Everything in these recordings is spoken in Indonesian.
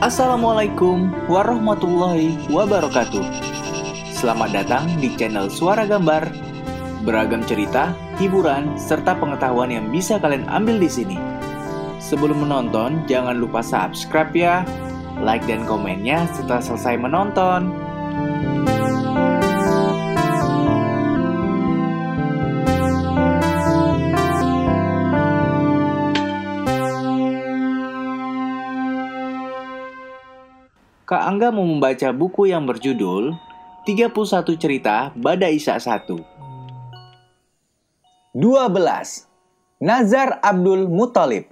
Assalamualaikum warahmatullahi wabarakatuh. Selamat datang di channel Suara Gambar. Beragam cerita, hiburan, serta pengetahuan yang bisa kalian ambil di sini. Sebelum menonton, jangan lupa subscribe ya, like dan komennya setelah selesai menonton. Kak Angga mau membaca buku yang berjudul 31 Cerita Bada Isa 1. 12. Nazar Abdul Muthalib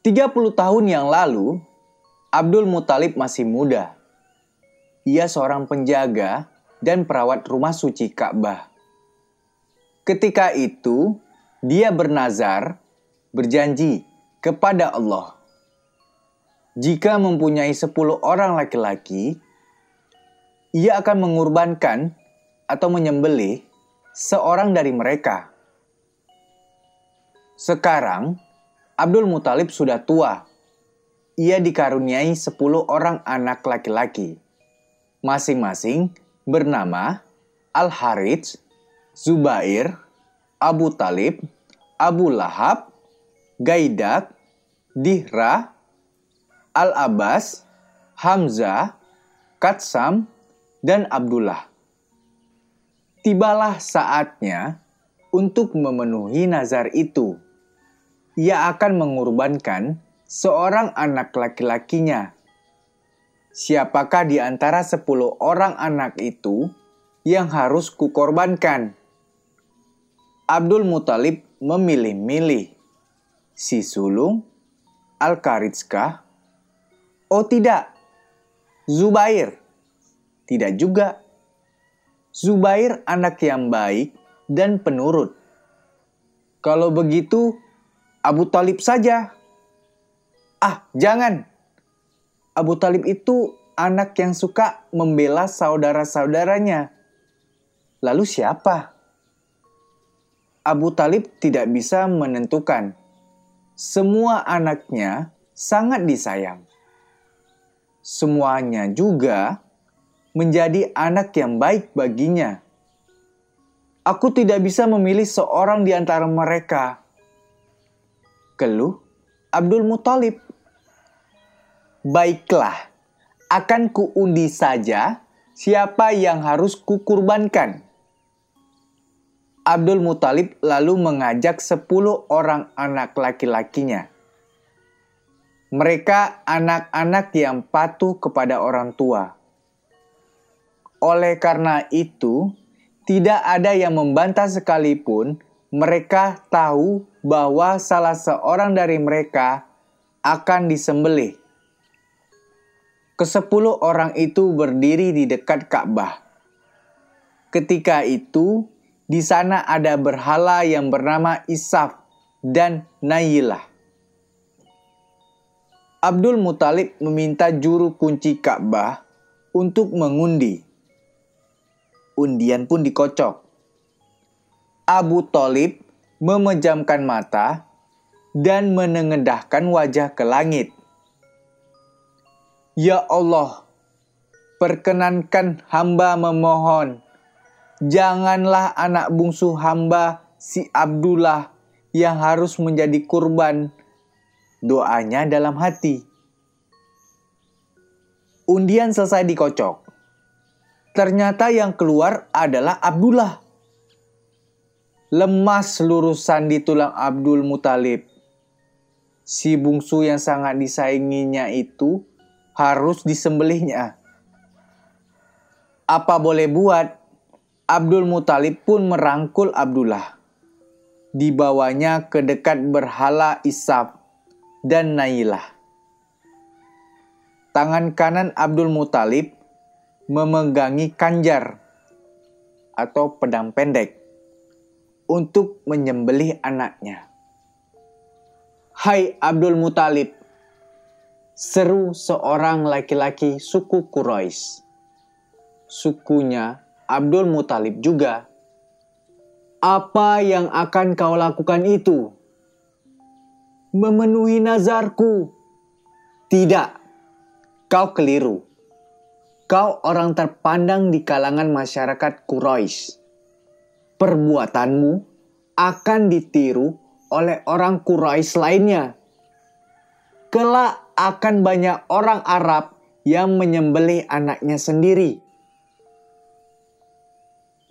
30 tahun yang lalu, Abdul Muthalib masih muda. Ia seorang penjaga dan perawat rumah suci Ka'bah. Ketika itu, dia bernazar, berjanji kepada Allah jika mempunyai sepuluh orang laki-laki, ia akan mengorbankan atau menyembelih seorang dari mereka. Sekarang, Abdul Muthalib sudah tua. Ia dikaruniai sepuluh orang anak laki-laki. Masing-masing bernama Al-Harith, Zubair, Abu Talib, Abu Lahab, Gaidak, Dihra, Al-Abbas, Hamzah, Katsam, dan Abdullah. Tibalah saatnya untuk memenuhi nazar itu. Ia akan mengorbankan seorang anak laki-lakinya. Siapakah di antara sepuluh orang anak itu yang harus kukorbankan? Abdul Muthalib memilih-milih. Si sulung, Al-Karitskah, Oh tidak, Zubair. Tidak juga. Zubair anak yang baik dan penurut. Kalau begitu, Abu Talib saja. Ah, jangan. Abu Talib itu anak yang suka membela saudara-saudaranya. Lalu siapa? Abu Talib tidak bisa menentukan. Semua anaknya sangat disayang semuanya juga menjadi anak yang baik baginya. Aku tidak bisa memilih seorang di antara mereka. Keluh Abdul Muthalib. Baiklah, akan kuundi saja siapa yang harus kukurbankan. Abdul Muthalib lalu mengajak sepuluh orang anak laki-lakinya mereka anak-anak yang patuh kepada orang tua. Oleh karena itu, tidak ada yang membantah sekalipun mereka tahu bahwa salah seorang dari mereka akan disembelih. Kesepuluh orang itu berdiri di dekat Ka'bah. Ketika itu, di sana ada berhala yang bernama Isaf dan Nayilah. Abdul Muthalib meminta juru kunci Ka'bah untuk mengundi. Undian pun dikocok. Abu Talib memejamkan mata dan menengadahkan wajah ke langit. Ya Allah, perkenankan hamba memohon, janganlah anak bungsu hamba si Abdullah yang harus menjadi kurban doanya dalam hati. Undian selesai dikocok. Ternyata yang keluar adalah Abdullah. Lemas seluruh sandi tulang Abdul Mutalib. Si bungsu yang sangat disainginya itu harus disembelihnya. Apa boleh buat, Abdul Mutalib pun merangkul Abdullah. Dibawanya ke dekat berhala Isaf dan Nailah. Tangan kanan Abdul Muthalib memegangi kanjar atau pedang pendek untuk menyembelih anaknya. Hai Abdul Muthalib, seru seorang laki-laki suku Quraisy. Sukunya Abdul Muthalib juga. Apa yang akan kau lakukan itu? Memenuhi nazarku. Tidak, kau keliru. Kau orang terpandang di kalangan masyarakat Quraisy. Perbuatanmu akan ditiru oleh orang Quraisy lainnya. Kelak akan banyak orang Arab yang menyembelih anaknya sendiri.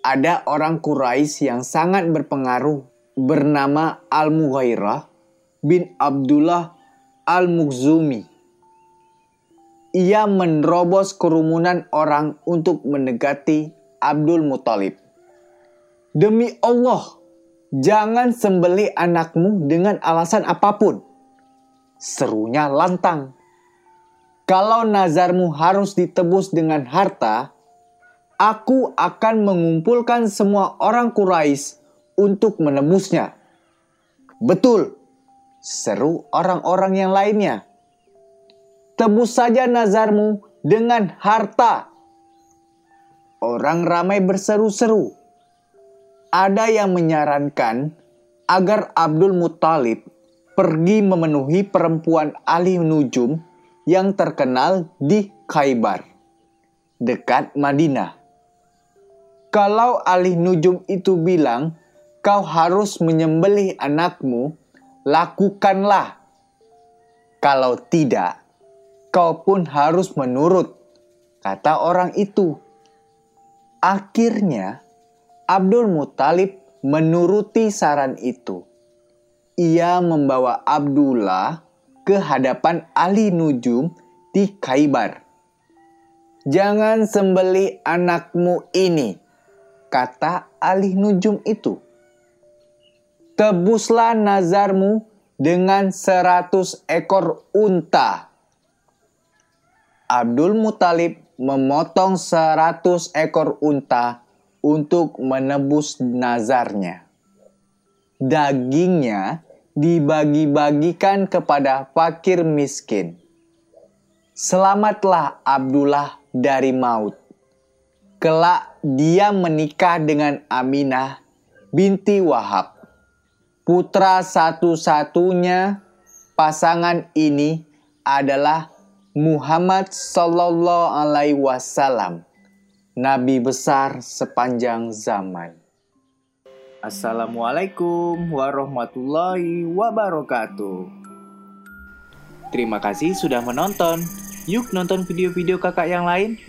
Ada orang Quraisy yang sangat berpengaruh bernama Al-Mughairah bin Abdullah Al-Mukhzumi ia menerobos kerumunan orang untuk mendekati Abdul Muthalib. Demi Allah, jangan sembeli anakmu dengan alasan apa pun. Serunya lantang. Kalau nazarmu harus ditebus dengan harta, aku akan mengumpulkan semua orang Quraisy untuk menebusnya. Betul, seru orang-orang yang lainnya tebus saja nazarmu dengan harta. Orang ramai berseru-seru. Ada yang menyarankan agar Abdul Muthalib pergi memenuhi perempuan ahli nujum yang terkenal di Khaybar, dekat Madinah. Kalau ahli nujum itu bilang, kau harus menyembelih anakmu, lakukanlah. Kalau tidak, kau pun harus menurut, kata orang itu. Akhirnya, Abdul Muthalib menuruti saran itu. Ia membawa Abdullah ke hadapan ahli nujum di Khaybar. Jangan sembeli anakmu ini, kata ahli nujum itu. Tebuslah nazarmu dengan seratus ekor unta Abdul Muthalib memotong seratus ekor unta untuk menebus nazarnya. Dagingnya dibagi-bagikan kepada fakir miskin. Selamatlah Abdullah dari maut. Kelak dia menikah dengan Aminah binti Wahab. Putra satu-satunya pasangan ini adalah Muhammad Sallallahu Alaihi Wasallam, Nabi besar sepanjang zaman. Assalamualaikum warahmatullahi wabarakatuh. Terima kasih sudah menonton. Yuk nonton video-video kakak yang lain.